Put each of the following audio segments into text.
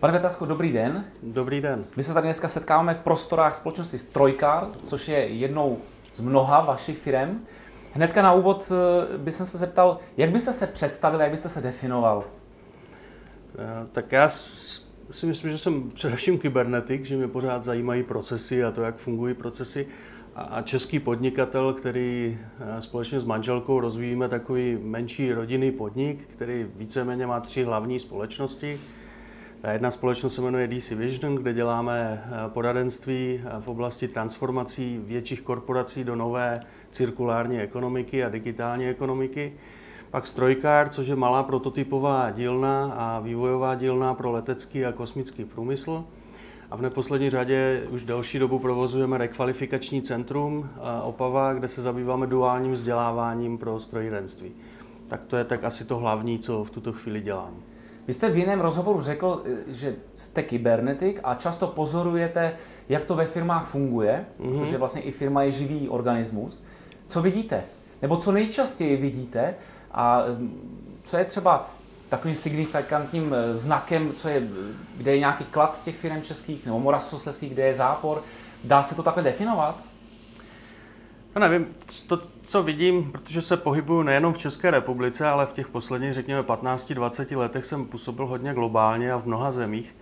Pane Vetasko, dobrý den. Dobrý den. My se tady dneska setkáváme v prostorách společnosti Strojkar, což je jednou z mnoha vašich firm. Hnedka na úvod eh, bych se zeptal, jak byste se představil, jak byste se definoval? Eh, tak já si myslím, že jsem především kybernetik, že mě pořád zajímají procesy a to, jak fungují procesy. A český podnikatel, který eh, společně s manželkou rozvíjíme takový menší rodinný podnik, který víceméně má tři hlavní společnosti. Jedna společnost se jmenuje DC Vision, kde děláme eh, poradenství v oblasti transformací větších korporací do nové cirkulární ekonomiky a digitální ekonomiky. Pak Strojkár, což je malá prototypová dílna a vývojová dílna pro letecký a kosmický průmysl. A v neposlední řadě už delší dobu provozujeme rekvalifikační centrum eh, Opava, kde se zabýváme duálním vzděláváním pro strojírenství. Tak to je tak asi to hlavní, co v tuto chvíli dělám. Vy jste v jiném rozhovoru řekl, eh, že jste kybernetik a často pozorujete, jak to ve firmách funguje, mm-hmm. protože vlastně i firma je živý organismus. Co vidíte? Nebo co nejčastěji vidíte a mm, co je třeba takovým signifikantním eh, znakem, co je, kde je nějaký klad těch firm českých nebo moravskoslezských, kde je zápor? Dá se to takhle definovat? No nevím, to, co vidím, protože se pohybuju nejenom v České republice, ale v těch posledních, řekněme, 15-20 letech jsem působil hodně globálně a v mnoha zemích,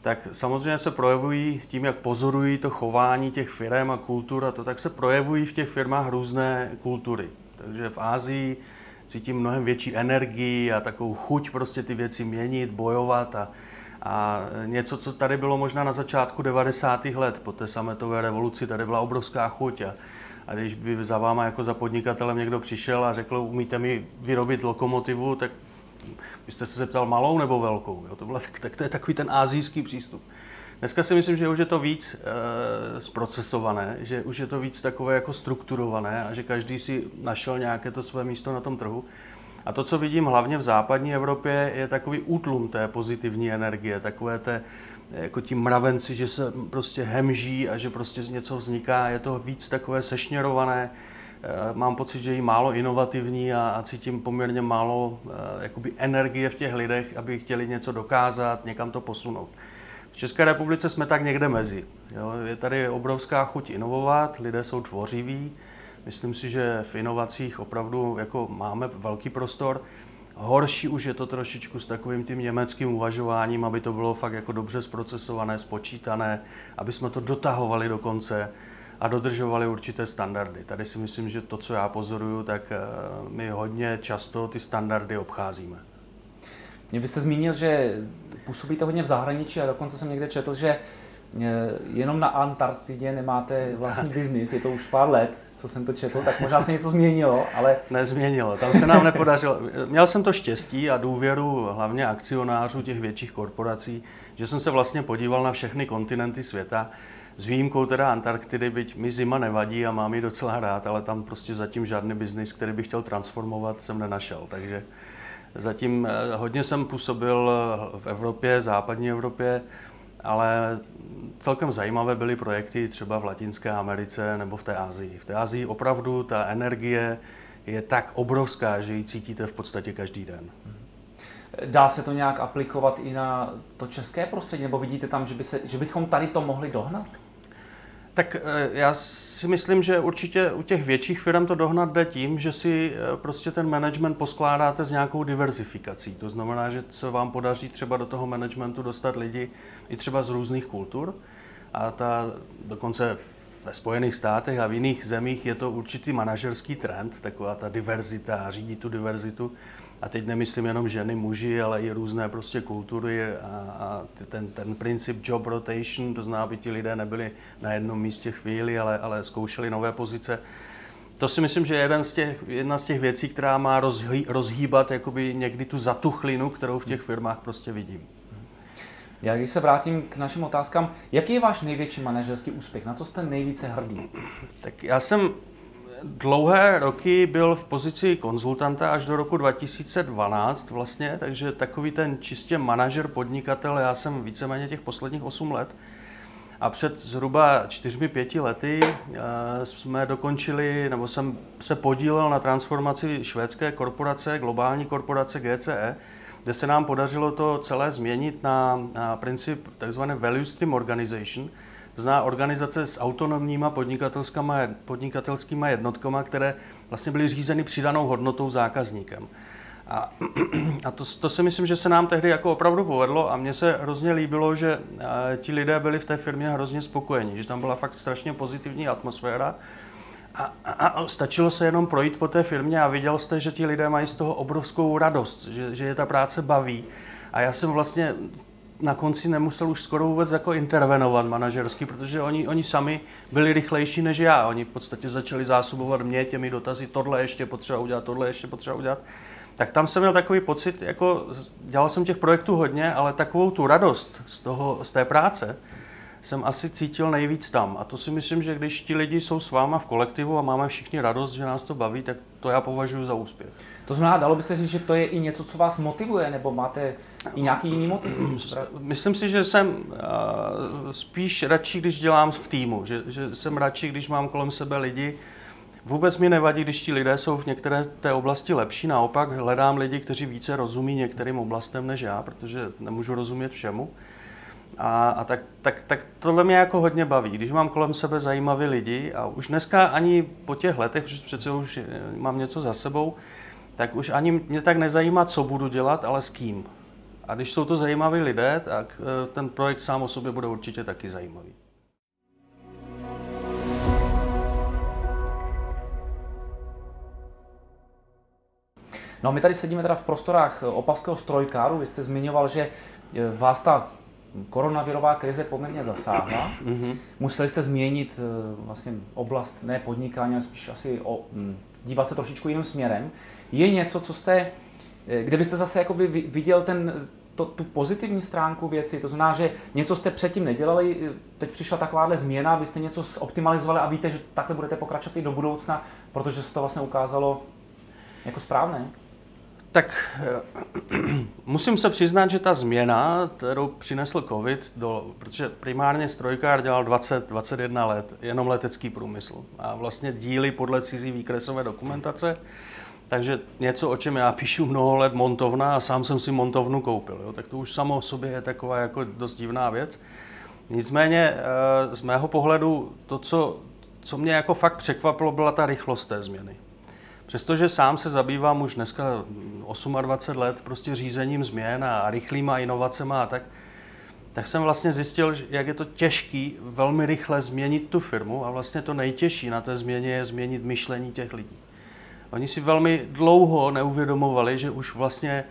tak samozřejmě se projevují tím, jak pozorují to chování těch firm a kultur a to, tak se projevují v těch firmách různé kultury. Takže v Ázii cítím mnohem větší energii a takovou chuť prostě ty věci měnit, bojovat a, a něco, co tady bylo možná na začátku 90. let, po té sametové revoluci, tady byla obrovská chuť a, a když by za váma jako za podnikatelem někdo přišel a řekl, umíte mi vyrobit lokomotivu, tak byste se zeptal malou nebo velkou. Jo? To, byla, tak, tak to je takový ten azijský přístup. Dneska si myslím, že už je to víc e, zprocesované, že už je to víc takové jako strukturované a že každý si našel nějaké to své místo na tom trhu. A to, co vidím hlavně v západní Evropě, je takový útlum té pozitivní energie, takové té, jako ti mravenci, že se prostě hemží a že prostě něco vzniká. Je to víc takové sešněrované, eh, mám pocit, že je málo inovativní a, a cítím poměrně málo eh, jakoby energie v těch lidech, aby chtěli něco dokázat, někam to posunout. V České republice jsme tak někde mezi. Jo? Je tady obrovská chuť inovovat, lidé jsou tvořiví. Myslím si, že v inovacích opravdu jako máme velký prostor. Horší už je to trošičku s takovým tím německým uvažováním, aby to bylo fakt jako dobře zprocesované, spočítané, aby jsme to dotahovali do konce a dodržovali určité standardy. Tady si myslím, že to, co já pozoruju, tak eh, my hodně často ty standardy obcházíme. Mě byste zmínil, že působíte hodně v zahraničí a dokonce jsem někde četl, že jenom na Antarktidě nemáte vlastní biznis, je to už pár let, co jsem to četl, tak možná se něco změnilo, ale... Nezměnilo, tam se nám nepodařilo. Měl jsem to štěstí a důvěru hlavně akcionářů těch větších korporací, že jsem se vlastně podíval na všechny kontinenty světa, s výjimkou teda Antarktidy, byť mi zima nevadí a mám ji docela rád, ale tam prostě zatím žádný biznis, který bych chtěl transformovat, jsem nenašel, takže Zatím eh, hodně jsem působil eh, v Evropě, západní Evropě, ale celkem zajímavé byly projekty třeba v Latinské Americe nebo v té Asii. V té Asii opravdu ta energie je tak obrovská, že ji cítíte v podstatě každý den. Dá se to nějak aplikovat i na to české prostředí, nebo vidíte tam, že, by se, že bychom tady to mohli dohnat? Tak eh, já si myslím, že určitě u těch větších firm to dohnat jde tím, že si eh, prostě ten management poskládáte s nějakou diverzifikací. To znamená, že se vám podaří třeba do toho managementu dostat lidi i třeba z různých kultur. A ta dokonce ve Spojených státech a v jiných zemích je to určitý manažerský trend, taková ta diverzita řídí tu diverzitu. A teď nemyslím jenom ženy, muži, ale i různé prostě kultury a, a ten, ten princip job rotation, to znamená, aby ti lidé nebyli na jednom místě chvíli, ale, ale zkoušeli nové pozice. To si myslím, že je jeden z těch, jedna z těch věcí, která má rozhý, rozhýbat jakoby někdy tu zatuchlinu, kterou v těch firmách prostě vidím. Já když se vrátím k našim otázkám, jaký je váš největší manažerský úspěch? Na co jste nejvíce hrdý? Tak já jsem dlouhé roky byl v pozici konzultanta až do roku 2012 vlastně, takže takový ten čistě manažer, podnikatel, já jsem víceméně těch posledních 8 let. A před zhruba čtyřmi, pěti lety eh, jsme dokončili, nebo jsem se podílel na transformaci švédské korporace, globální korporace GCE, kde se nám podařilo to celé změnit na, na princip tzv. value stream organization, znamená organizace s autonomníma podnikatelskými jednotkama, které vlastně byly řízeny přidanou hodnotou zákazníkem. A, a to, to si myslím, že se nám tehdy jako opravdu povedlo a mně se hrozně líbilo, že ti lidé byli v té firmě hrozně spokojení, že tam byla fakt strašně pozitivní atmosféra a, a, a stačilo se jenom projít po té firmě a viděl jste, že ti lidé mají z toho obrovskou radost, že, že je ta práce baví. A já jsem vlastně na konci nemusel už skoro vůbec jako intervenovat manažersky, protože oni, oni sami byli rychlejší než já. Oni v podstatě začali zásobovat mě těmi dotazy, tohle ještě potřeba udělat, tohle ještě potřeba udělat. Tak tam jsem měl takový pocit, jako dělal jsem těch projektů hodně, ale takovou tu radost z, toho, z té práce, jsem asi cítil nejvíc tam. A to si myslím, že když ti lidi jsou s váma v kolektivu a máme všichni radost, že nás to baví, tak to já považuji za úspěch. To znamená, dalo by se říct, že to je i něco, co vás motivuje, nebo máte i nějaký jiný motiv? Myslím si, že jsem spíš radši, když dělám v týmu, že, že jsem radši, když mám kolem sebe lidi. Vůbec mi nevadí, když ti lidé jsou v některé té oblasti lepší, naopak hledám lidi, kteří více rozumí některým oblastem než já, protože nemůžu rozumět všemu. A, a tak, tak, tak tohle mě jako hodně baví, když mám kolem sebe zajímavé lidi a už dneska ani po těch letech, protože přece už mám něco za sebou, tak už ani mě tak nezajímá, co budu dělat, ale s kým. A když jsou to zajímaví lidé, tak eh, ten projekt sám o sobě bude určitě taky zajímavý. No my tady sedíme teda v prostorách Opavského strojkáru. Vy jste zmiňoval, že eh, vás ta koronavirová krize poměrně zasáhla. Mm-hmm. Museli jste změnit eh, vlastně oblast ne podnikání, ale spíš asi o, hm, dívat se trošičku jiným směrem. Je něco, co jste, eh, kde byste zase jakoby viděl ten, to, tu pozitivní stránku věci, to znamená, že něco jste předtím nedělali, eh, teď přišla takováhle změna, vy jste něco optimalizovali a víte, že takhle budete pokračovat i do budoucna, protože se to vlastně ukázalo jako správné. Tak musím se přiznat, že ta změna, kterou přinesl COVID, do, protože primárně strojkár dělal 20, 21 let, jenom letecký průmysl a vlastně díly podle cizí výkresové dokumentace, takže něco, o čem já píšu mnoho let, montovna a sám jsem si montovnu koupil, jo, tak to už samo o sobě je taková jako dost divná věc. Nicméně eh, z mého pohledu to, co, co mě jako fakt překvapilo, byla ta rychlost té změny. Přestože sám se zabývám už dneska 28 let prostě řízením změn a rychlýma inovacemi a tak, tak jsem vlastně zjistil, jak je to těžký velmi rychle změnit tu firmu a vlastně to nejtěžší na té změně je změnit myšlení těch lidí. Oni si velmi dlouho neuvědomovali, že už vlastně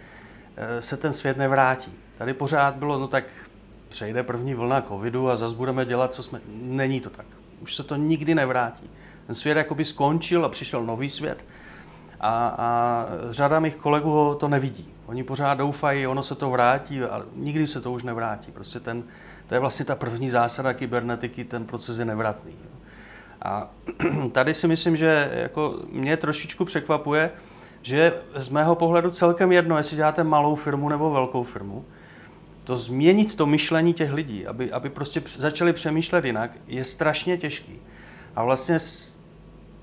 eh, se ten svět nevrátí. Tady pořád bylo, no tak přejde první vlna covidu a zase budeme dělat, co jsme... Není to tak. Už se to nikdy nevrátí. Ten svět jakoby skončil a přišel nový svět a, a řada mých kolegů to nevidí. Oni pořád doufají, ono se to vrátí, ale nikdy se to už nevrátí. Prostě ten, to je vlastně ta první zásada kybernetiky, ten proces je nevratný. A tady si myslím, že jako mě trošičku překvapuje, že z mého pohledu celkem jedno, jestli děláte malou firmu nebo velkou firmu, to změnit to myšlení těch lidí, aby, aby prostě začali přemýšlet jinak, je strašně těžký. A vlastně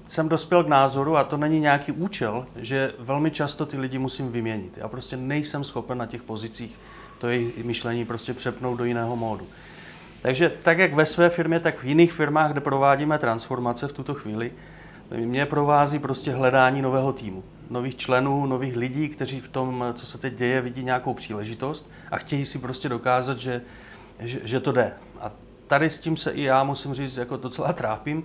jsem dospěl k názoru, a to není nějaký účel, že velmi často ty lidi musím vyměnit. Já prostě nejsem schopen na těch pozicích to jejich myšlení prostě přepnout do jiného módu. Takže tak, jak ve své firmě, tak v jiných firmách, kde provádíme transformace v tuto chvíli, mě provází prostě hledání nového týmu, nových členů, nových lidí, kteří v tom, co se teď děje, vidí nějakou příležitost a chtějí si prostě dokázat, že, že, že to jde. A tady s tím se i já musím říct, jako docela trápím,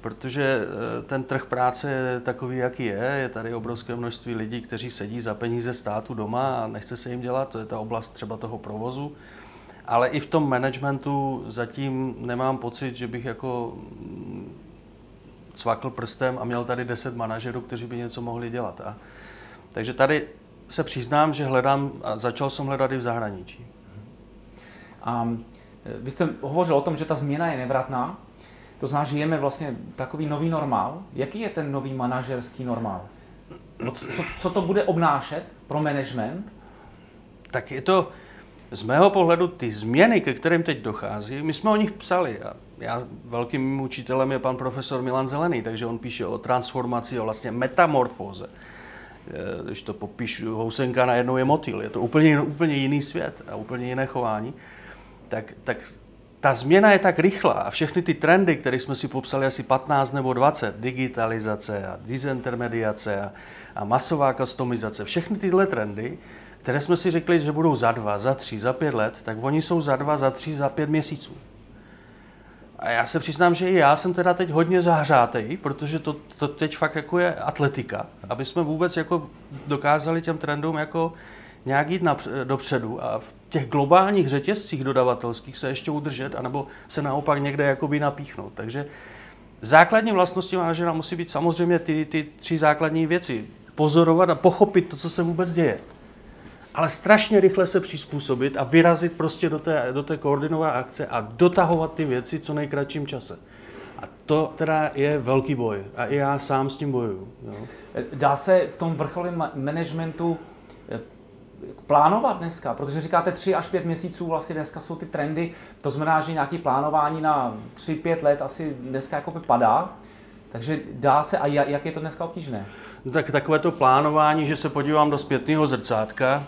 protože eh, ten trh práce je takový, jaký je. Je tady obrovské množství lidí, kteří sedí za peníze státu doma a nechce se jim dělat. To je ta oblast třeba toho provozu. Ale i v tom managementu zatím nemám pocit, že bych jako mm, cvakl prstem a měl tady 10 manažerů, kteří by něco mohli dělat. A, takže tady se přiznám, že hledám a začal jsem hledat i v zahraničí. A eh, vy jste hovořil o tom, že ta změna je nevratná. To znamená, že žijeme vlastně takový nový normál. Jaký je ten nový manažerský normál? No, co, co to bude obnášet pro management? Tak je to, z mého pohledu, ty změny, ke kterým teď dochází, my jsme o nich psali. A já velkým učitelem je pan profesor Milan Zelený, takže on píše o transformaci, o vlastně metamorfóze. když to popíšu, housenka najednou je motýl. Je to úplně, úplně jiný svět a úplně jiné chování. Tak, tak ta změna je tak rychlá a všechny ty trendy, které jsme si popsali asi 15 nebo 20, digitalizace a disintermediace a, a masová customizace, všechny tyhle trendy, které jsme si řekli, že budou za dva, za tři, za pět let, tak oni jsou za dva, za tři, za pět měsíců. A já se přiznám, že i já jsem teda teď hodně zahřátej, protože to, to teď fakt jako je atletika, aby jsme vůbec jako dokázali těm trendům jako nějak jít dopředu a v těch globálních řetězcích dodavatelských se ještě udržet, anebo se naopak někde jakoby napíchnout. Takže základní vlastnosti manažera musí být samozřejmě ty, ty tři základní věci. Pozorovat a pochopit to, co se vůbec děje. Ale strašně rychle se přizpůsobit a vyrazit prostě do té, do té koordinové akce a dotahovat ty věci co nejkratším čase. A to teda je velký boj. A i já sám s tím bojuju. Jo. Dá se v tom vrcholém managementu plánovat dneska? Protože říkáte 3 až 5 měsíců, vlastně dneska jsou ty trendy, to znamená, že nějaký plánování na 3-5 let asi dneska jako padá. Takže dá se, a jak je to dneska obtížné? No tak takové to plánování, že se podívám do zpětného zrcátka,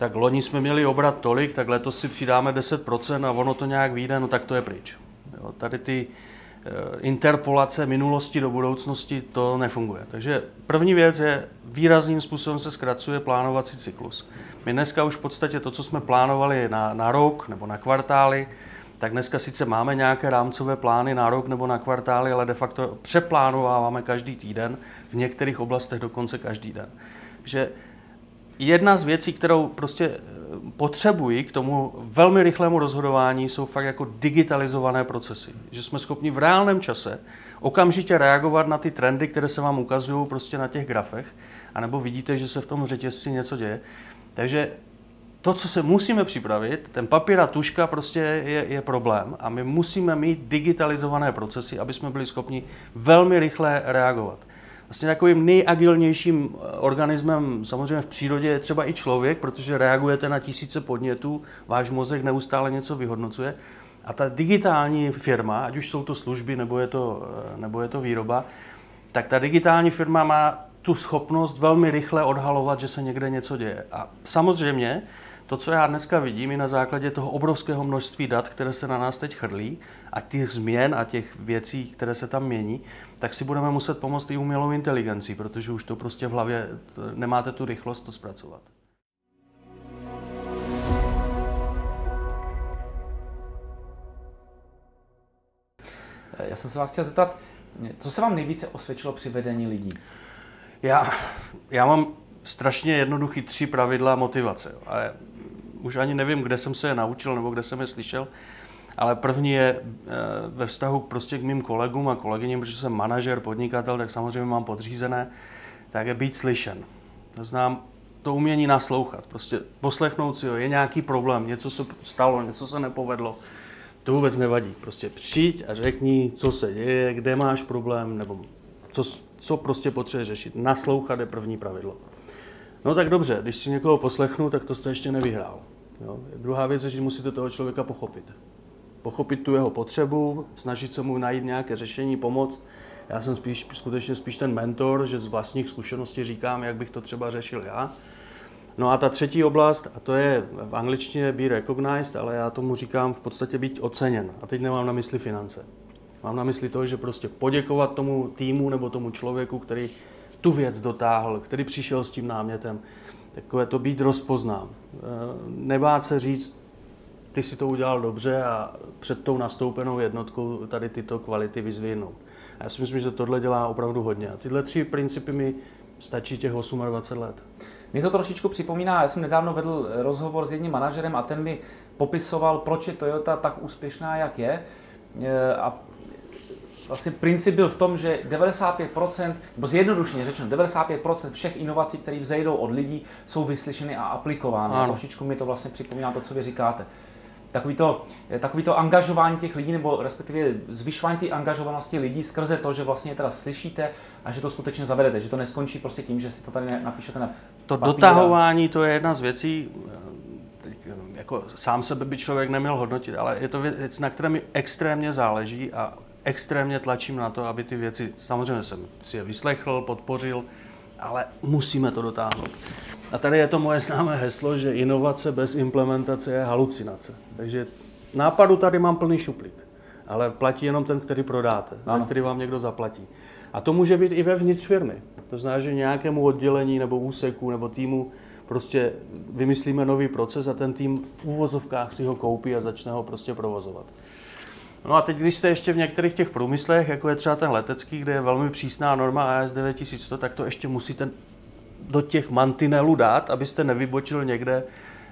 tak loni jsme měli obrat tolik, tak letos si přidáme 10% a ono to nějak vyjde, no tak to je pryč. Jo, tady ty eh, interpolace minulosti do budoucnosti, to nefunguje. Takže první věc je, výrazným způsobem se zkracuje plánovací cyklus. My dneska už v podstatě to, co jsme plánovali na, na rok nebo na kvartály, tak dneska sice máme nějaké rámcové plány na rok nebo na kvartály, ale de facto přeplánováváme každý týden, v některých oblastech dokonce každý den. Že jedna z věcí, kterou prostě eh, potřebují k tomu velmi rychlému rozhodování, jsou fakt jako digitalizované procesy. Že jsme schopni v reálném čase okamžitě reagovat na ty trendy, které se vám ukazují prostě na těch grafech, anebo vidíte, že se v tom řetězci něco děje. Takže to, co se musíme připravit, ten papír a tuška prostě je, je problém a my musíme mít digitalizované procesy, aby jsme byli schopni velmi rychle reagovat. Vlastně takovým nejagilnějším eh, organismem samozřejmě v přírodě je třeba i člověk, protože reagujete na tisíce podnětů, váš mozek neustále něco vyhodnocuje. A ta digitální firma, ať už jsou to služby nebo je to, eh, nebo je to výroba, tak ta digitální firma má tu schopnost velmi rychle odhalovat, že se někde něco děje. A samozřejmě to, co já dneska vidím i na základě toho obrovského množství dat, které se na nás teď chrlí, a těch změn a těch věcí, které se tam mění, tak si budeme muset pomoct i umělou inteligencí, protože už to prostě v hlavě nemáte tu rychlost to zpracovat. Já jsem se vás chtěl zeptat, co se vám nejvíce osvědčilo při vedení lidí? Já, já mám strašně jednoduchý tři pravidla motivace. A už ani nevím, kde jsem se je naučil nebo kde jsem je slyšel, ale první je eh, ve vztahu prostě k mým kolegům a kolegyním, protože jsem manažer, podnikatel, tak samozřejmě mám podřízené, tak je být slyšen. To znám to umění naslouchat, prostě poslechnout si, jo, je nějaký problém, něco se stalo, něco se nepovedlo, to vůbec nevadí. Prostě přijď a řekni, co se děje, kde máš problém, nebo co, co prostě potřebuje řešit. Naslouchat je první pravidlo. No tak dobře, když si někoho poslechnu, tak to jste ještě nevyhrál. Jo? Druhá věc je, že musíte toho člověka pochopit. Pochopit tu jeho potřebu, snažit se mu najít nějaké řešení, pomoct. Já jsem spíš, skutečně spíš ten mentor, že z vlastních zkušeností říkám, jak bych to třeba řešil já. No a ta třetí oblast, a to je v angličtině be recognized, ale já tomu říkám v podstatě být oceněn. A teď nemám na mysli finance. Mám na mysli to, že prostě poděkovat tomu týmu nebo tomu člověku, který tu věc dotáhl, který přišel s tím námětem. Takové to být rozpoznám. E, nebát se říct, ty si to udělal dobře a před tou nastoupenou jednotkou tady tyto kvality vyzvihnout. Já si myslím, že tohle dělá opravdu hodně. A tyhle tři principy mi stačí těch 28 let. Mě to trošičku připomíná, já jsem nedávno vedl rozhovor s jedním manažerem a ten mi popisoval, proč je Toyota tak úspěšná, jak je. E, a vlastně princip byl v tom, že 95%, nebo zjednodušeně řečeno, 95% všech inovací, které vzejdou od lidí, jsou vyslyšeny a aplikovány. Ano. A trošičku mi to vlastně připomíná to, co vy říkáte. Takový to, takový to angažování těch lidí, nebo respektive zvyšování té angažovanosti lidí skrze to, že vlastně teda slyšíte a že to skutečně zavedete, že to neskončí prostě tím, že si to tady napíšete na To papíra. dotahování, to je jedna z věcí, jako sám sebe by člověk neměl hodnotit, ale je to věc, na které mi extrémně záleží a extrémně tlačím na to, aby ty věci, samozřejmě jsem si je vyslechl, podpořil, ale musíme to dotáhnout. A tady je to moje známé heslo, že inovace bez implementace je halucinace. Takže nápadu tady mám plný šuplík, ale platí jenom ten, který prodáte, ano. ten, který vám někdo zaplatí. A to může být i vevnitř firmy. To znamená, že nějakému oddělení nebo úseku nebo týmu prostě vymyslíme nový proces a ten tým v úvozovkách si ho koupí a začne ho prostě provozovat. No a teď, když jste ještě v některých těch průmyslech, jako je třeba ten letecký, kde je velmi přísná norma AS 9100, tak to ještě musíte do těch mantinelů dát, abyste nevybočil někde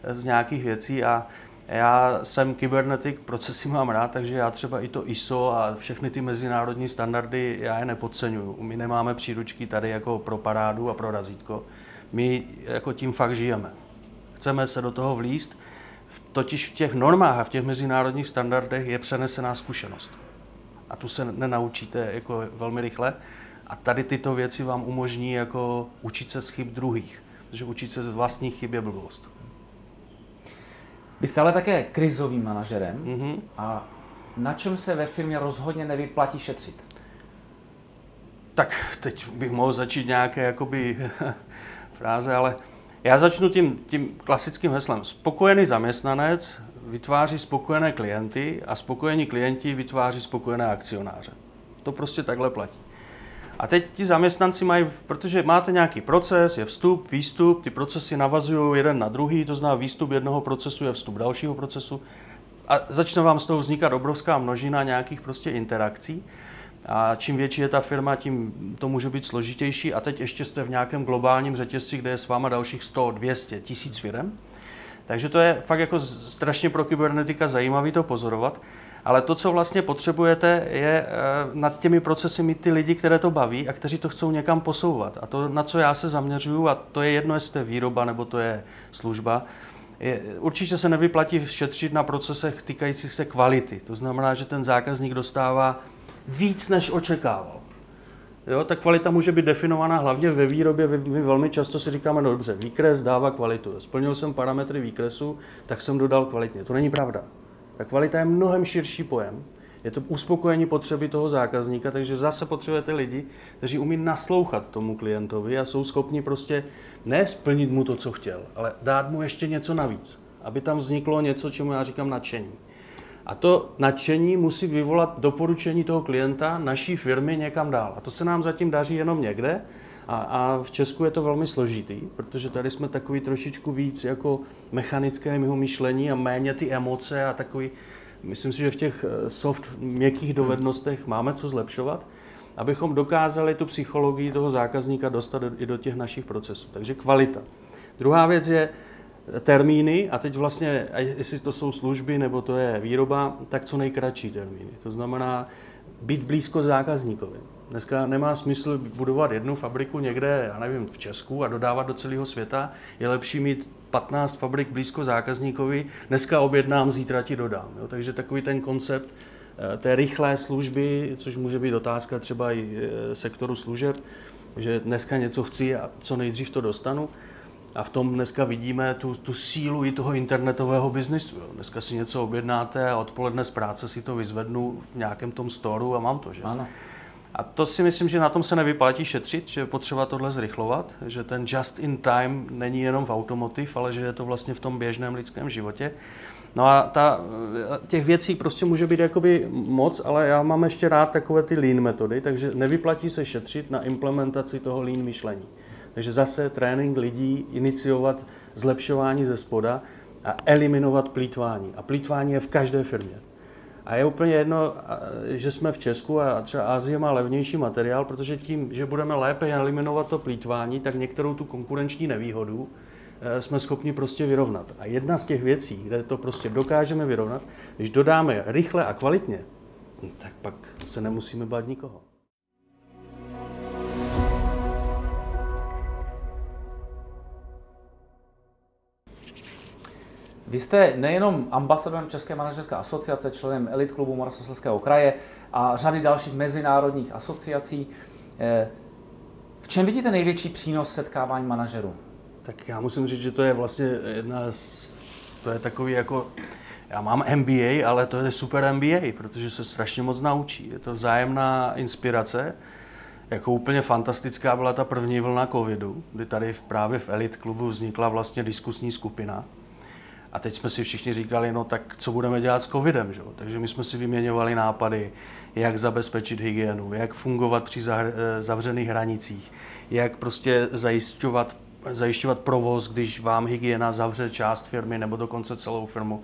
z nějakých věcí a já jsem kybernetik, procesy mám rád, takže já třeba i to ISO a všechny ty mezinárodní standardy, já je nepodceňuju. My nemáme příručky tady jako pro parádu a pro razítko. My jako tím fakt žijeme. Chceme se do toho vlíst, totiž v těch normách a v těch mezinárodních standardech je přenesená zkušenost. A tu se nenaučíte jako velmi rychle. A tady tyto věci vám umožní jako učit se z chyb druhých. Protože učit se z vlastních chyb je blbost. Vy jste ale také krizovým manažerem mm-hmm. a na čem se ve firmě rozhodně nevyplatí šetřit? Tak teď bych mohl začít nějaké jakoby fráze, ale já začnu tím, tím klasickým heslem. Spokojený zaměstnanec vytváří spokojené klienty a spokojení klienti vytváří spokojené akcionáře. To prostě takhle platí. A teď ti zaměstnanci mají, protože máte nějaký proces, je vstup, výstup, ty procesy navazují jeden na druhý, to znamená výstup jednoho procesu je vstup dalšího procesu a začne vám z toho vznikat obrovská množina nějakých prostě interakcí. A čím větší je ta firma, tím to může být složitější. A teď ještě jste v nějakém globálním řetězci, kde je s váma dalších 100, 200, tisíc firm. Takže to je fakt jako strašně pro kybernetika zajímavý to pozorovat. Ale to, co vlastně potřebujete, je eh, nad těmi procesy mít ty lidi, které to baví a kteří to chcou někam posouvat. A to, na co já se zaměřuju, a to je jedno, jestli to je výroba nebo to je služba, je, určitě se nevyplatí šetřit na procesech týkajících se kvality. To znamená, že ten zákazník dostává víc, než očekával. Jo, ta kvalita může být definovaná hlavně ve výrobě. My velmi často si říkáme, no dobře, výkres dává kvalitu. Splnil jsem parametry výkresu, tak jsem dodal kvalitně. To není pravda. Ta kvalita je mnohem širší pojem. Je to uspokojení potřeby toho zákazníka, takže zase potřebujete lidi, kteří umí naslouchat tomu klientovi a jsou schopni prostě ne splnit mu to, co chtěl, ale dát mu ještě něco navíc, aby tam vzniklo něco, čemu já říkám nadšení. A to nadšení musí vyvolat doporučení toho klienta, naší firmy někam dál. A to se nám zatím daří jenom někde. A, a v Česku je to velmi složitý, protože tady jsme takový trošičku víc jako mechanické myšlení a méně ty emoce a takový, myslím si, že v těch eh, soft, měkkých dovednostech máme co zlepšovat, abychom dokázali tu psychologii toho zákazníka dostat i do těch našich procesů. Takže kvalita. Druhá věc je, termíny, a teď vlastně, jestli to jsou služby nebo to je výroba, tak co nejkratší termíny. To znamená být blízko zákazníkovi. Dneska nemá smysl budovat jednu fabriku někde, já nevím, v Česku a dodávat do celého světa. Je lepší mít 15 fabrik blízko zákazníkovi. Dneska objednám, zítra ti dodám. Jo? Takže takový ten koncept eh, té rychlé služby, což může být otázka třeba i eh, sektoru služeb, že dneska něco chci a co nejdřív to dostanu, a v tom dneska vidíme tu, tu sílu i toho internetového biznisu. Jo. Dneska si něco objednáte a odpoledne z práce si to vyzvednu v nějakém tom storu a mám to. Že? Ano. A to si myslím, že na tom se nevyplatí šetřit, že je potřeba tohle zrychlovat, že ten just in time není jenom v automotiv, ale že je to vlastně v tom běžném lidském životě. No a ta, těch věcí prostě může být jakoby moc, ale já mám ještě rád takové ty lean metody, takže nevyplatí se šetřit na implementaci toho lean myšlení. Takže zase trénink lidí, iniciovat zlepšování ze spoda a eliminovat plítvání. A plítvání je v každé firmě. A je úplně jedno, že jsme v Česku a třeba Asie má levnější materiál, protože tím, že budeme lépe eliminovat to plítvání, tak některou tu konkurenční nevýhodu e, jsme schopni prostě vyrovnat. A jedna z těch věcí, kde to prostě dokážeme vyrovnat, když dodáme rychle a kvalitně, tak pak se nemusíme bát nikoho. Vy jste nejenom ambasadorem České manažerské asociace, členem elit klubu Moravskoslezského kraje a řady dalších mezinárodních asociací. Eh, v čem vidíte největší přínos setkávání manažerů? Tak já musím říct, že to je vlastně jedna z, to je takový jako, já mám MBA, ale to je super MBA, protože se strašně moc naučí. Je to vzájemná inspirace. Jako úplně fantastická byla ta první vlna covidu, kdy tady právě v Elite klubu vznikla vlastně diskusní skupina. A teď jsme si všichni říkali, no tak co budeme dělat s covidem, že? Takže my jsme si vyměňovali nápady, jak zabezpečit hygienu, jak fungovat při eh, zavřených hranicích, jak prostě zajišťovat, zajišťovat provoz, když vám hygiena zavře část firmy nebo dokonce celou firmu.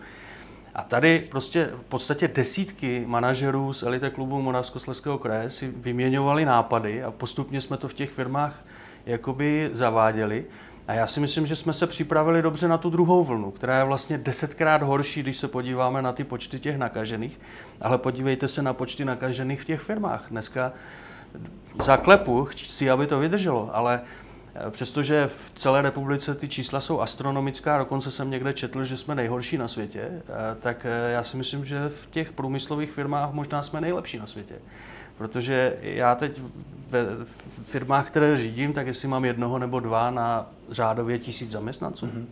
A tady prostě v podstatě desítky manažerů z elite klubu Moravskoslezského kraje si vyměňovali nápady a postupně jsme to v těch firmách jakoby zaváděli. A já si myslím, že jsme se připravili dobře na tu druhou vlnu, která je vlastně desetkrát horší, když se podíváme na ty počty těch nakažených. Ale podívejte se na počty nakažených v těch firmách. Dneska zaklepu, chci, aby to vydrželo, ale eh, Přestože v celé republice ty čísla jsou astronomická, dokonce jsem někde četl, že jsme nejhorší na světě, eh, tak eh, já si myslím, že v těch průmyslových firmách možná jsme nejlepší na světě. Protože já teď ve firmách, které řídím, tak jestli mám jednoho nebo dva na řádově tisíc zaměstnanců, mm-hmm.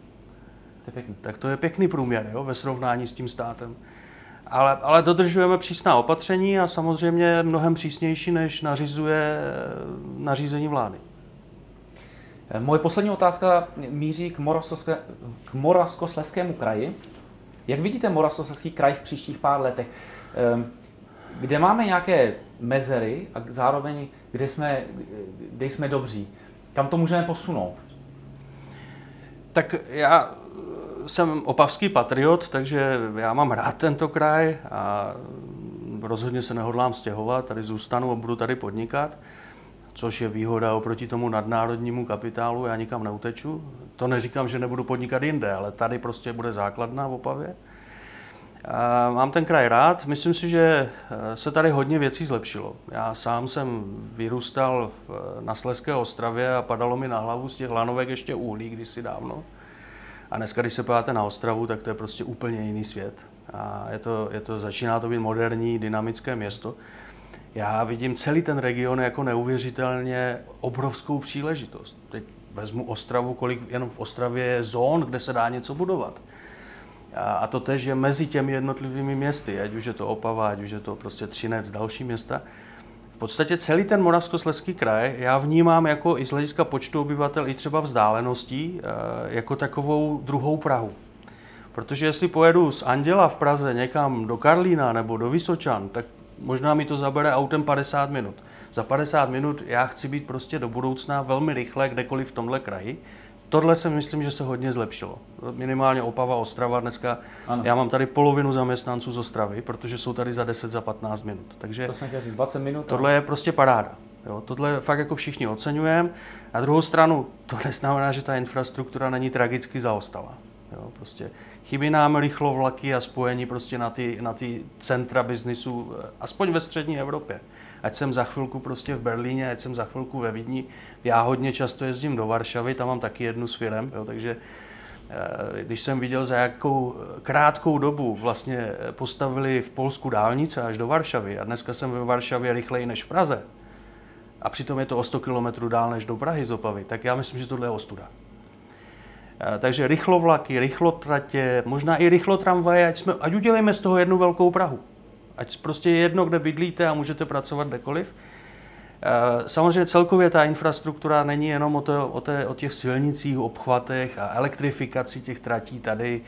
to je pěkný. tak to je pěkný průměr jo, ve srovnání s tím státem. Ale, ale dodržujeme přísná opatření a samozřejmě mnohem přísnější, než nařizuje nařízení vlády. Moje poslední otázka míří k, k Moravskoslezskému kraji. Jak vidíte Moravskoslezský kraj v příštích pár letech? Kde máme nějaké mezery a zároveň kde jsme, kde jsme dobří? Kam to můžeme posunout? Tak já jsem opavský patriot, takže já mám rád tento kraj a rozhodně se nehodlám stěhovat, tady zůstanu a budu tady podnikat, což je výhoda oproti tomu nadnárodnímu kapitálu, já nikam neuteču. To neříkám, že nebudu podnikat jinde, ale tady prostě bude základná v Opavě. Mám ten kraj rád, myslím si, že eh, se tady hodně věcí zlepšilo. Já sám jsem vyrůstal v, na Sleské ostravě a padalo mi na hlavu z těch lanovek ještě uhlí kdysi dávno. A dneska, když se podíváte na Ostravu, tak to je prostě úplně jiný svět. A je to, je to, začíná to být moderní, dynamické město. Já vidím celý ten region jako neuvěřitelně obrovskou příležitost. Teď vezmu Ostravu, kolik jenom v Ostravě je zón, kde se dá něco budovat. A, to tež je mezi těmi jednotlivými městy, ať už je to Opava, ať už je to prostě Třinec, další města. V podstatě celý ten Moravskoslezský kraj já vnímám jako i z hlediska počtu obyvatel, i třeba vzdáleností, eh, jako takovou druhou Prahu. Protože jestli pojedu z Anděla v Praze někam do Karlína nebo do Vysočan, tak možná mi to zabere autem 50 minut. Za 50 minut já chci být prostě do budoucna velmi rychle kdekoliv v tomhle kraji tohle si myslím, že se hodně zlepšilo. Minimálně Opava, Ostrava dneska. Ano. Já mám tady polovinu zaměstnanců z Ostravy, protože jsou tady za 10, za 15 minut. Takže to jsem říct, 20 minut. Tohle je prostě paráda. Jo, tohle fakt jako všichni oceňujeme. Na druhou stranu, to neznamená, že ta infrastruktura není tragicky zaostala. Jo, prostě chybí nám rychlo vlaky a spojení prostě na ty, na ty centra biznisu, aspoň ve střední Evropě ať jsem za chvilku prostě v Berlíně, ať jsem za chvilku ve Vídni. Já hodně často jezdím do Varšavy, tam mám taky jednu s firem, jo, takže eh, když jsem viděl, za jakou krátkou dobu vlastně postavili v Polsku dálnice až do Varšavy a dneska jsem ve Varšavě rychleji než v Praze, a přitom je to o 100 km dál než do Prahy z Opavy, tak já myslím, že tohle je ostuda. Eh, takže rychlovlaky, rychlotratě, možná i rychlotramvaje, ať, jsme, ať udělejme z toho jednu velkou Prahu. Ať prostě je jedno, kde bydlíte a můžete pracovat kdekoliv. Eh, samozřejmě celkově ta infrastruktura není jenom o, to, o, té, o těch silnicích, obchvatech a elektrifikaci těch tratí tady,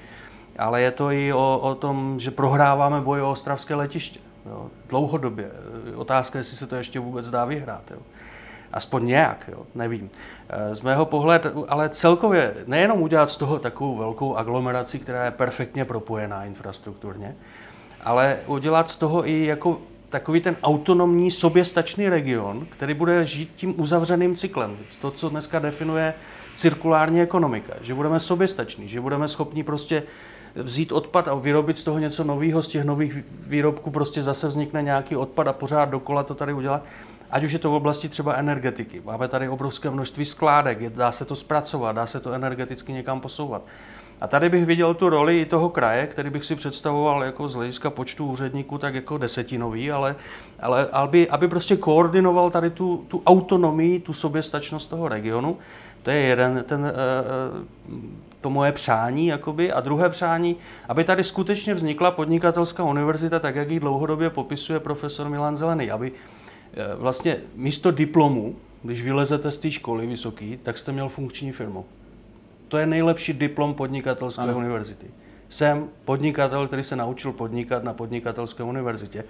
ale je to i o, o tom, že prohráváme boj o ostravské letiště. Jo, dlouhodobě. Eh, otázka, jestli se to ještě vůbec dá vyhrát. Jo. Aspoň nějak, jo, nevím. Eh, z mého pohledu, ale celkově nejenom udělat z toho takovou velkou aglomeraci, která je perfektně propojená infrastrukturně, ale udělat z toho i jako takový ten autonomní, soběstačný region, který bude žít tím uzavřeným cyklem. To, co dneska definuje cirkulární ekonomika. Že budeme soběstační, že budeme schopni prostě vzít odpad a vyrobit z toho něco nového, z těch nových výrobků prostě zase vznikne nějaký odpad a pořád dokola to tady udělat. Ať už je to v oblasti třeba energetiky. Máme tady obrovské množství skládek, dá se to zpracovat, dá se to energeticky někam posouvat. A tady bych viděl tu roli i toho kraje, který bych si představoval jako z hlediska počtu úředníků tak jako desetinový, ale, ale aby, aby prostě koordinoval tady tu, tu autonomii, tu soběstačnost toho regionu. To je jeden ten, eh, to moje přání, jakoby. A druhé přání, aby tady skutečně vznikla podnikatelská univerzita, tak jak ji dlouhodobě popisuje profesor Milan Zelený, aby eh, vlastně místo diplomu, když vylezete z té školy vysoký, tak jste měl funkční firmu. To je nejlepší diplom podnikatelské ano. univerzity. Jsem podnikatel, který se naučil podnikat na podnikatelské univerzitě.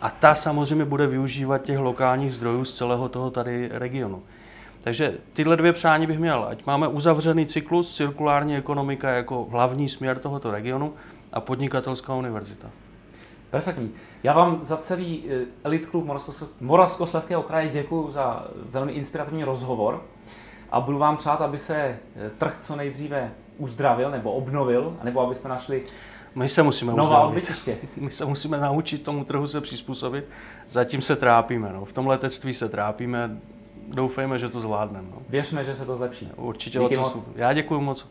A ta samozřejmě bude využívat těch lokálních zdrojů z celého toho tady regionu. Takže tyhle dvě přání bych měl, ať máme uzavřený cyklus, cirkulární ekonomika jako hlavní směr tohoto regionu a podnikatelská univerzita. Perfektní. Já vám za celý eh, Elite Klub Moravskoslezského kraje děkuji za velmi inspirativní rozhovor a budu vám přát, aby se eh, trh co nejdříve uzdravil nebo obnovil, nebo abyste našli my se musíme nová odbytiště. My se musíme naučit tomu trhu se přizpůsobit. Zatím se trápíme. No. V tom letectví se trápíme. Doufejme, že to zvládneme. No. Věřme, že se to zlepší. Určitě. Díky moc. Já děkuji moc.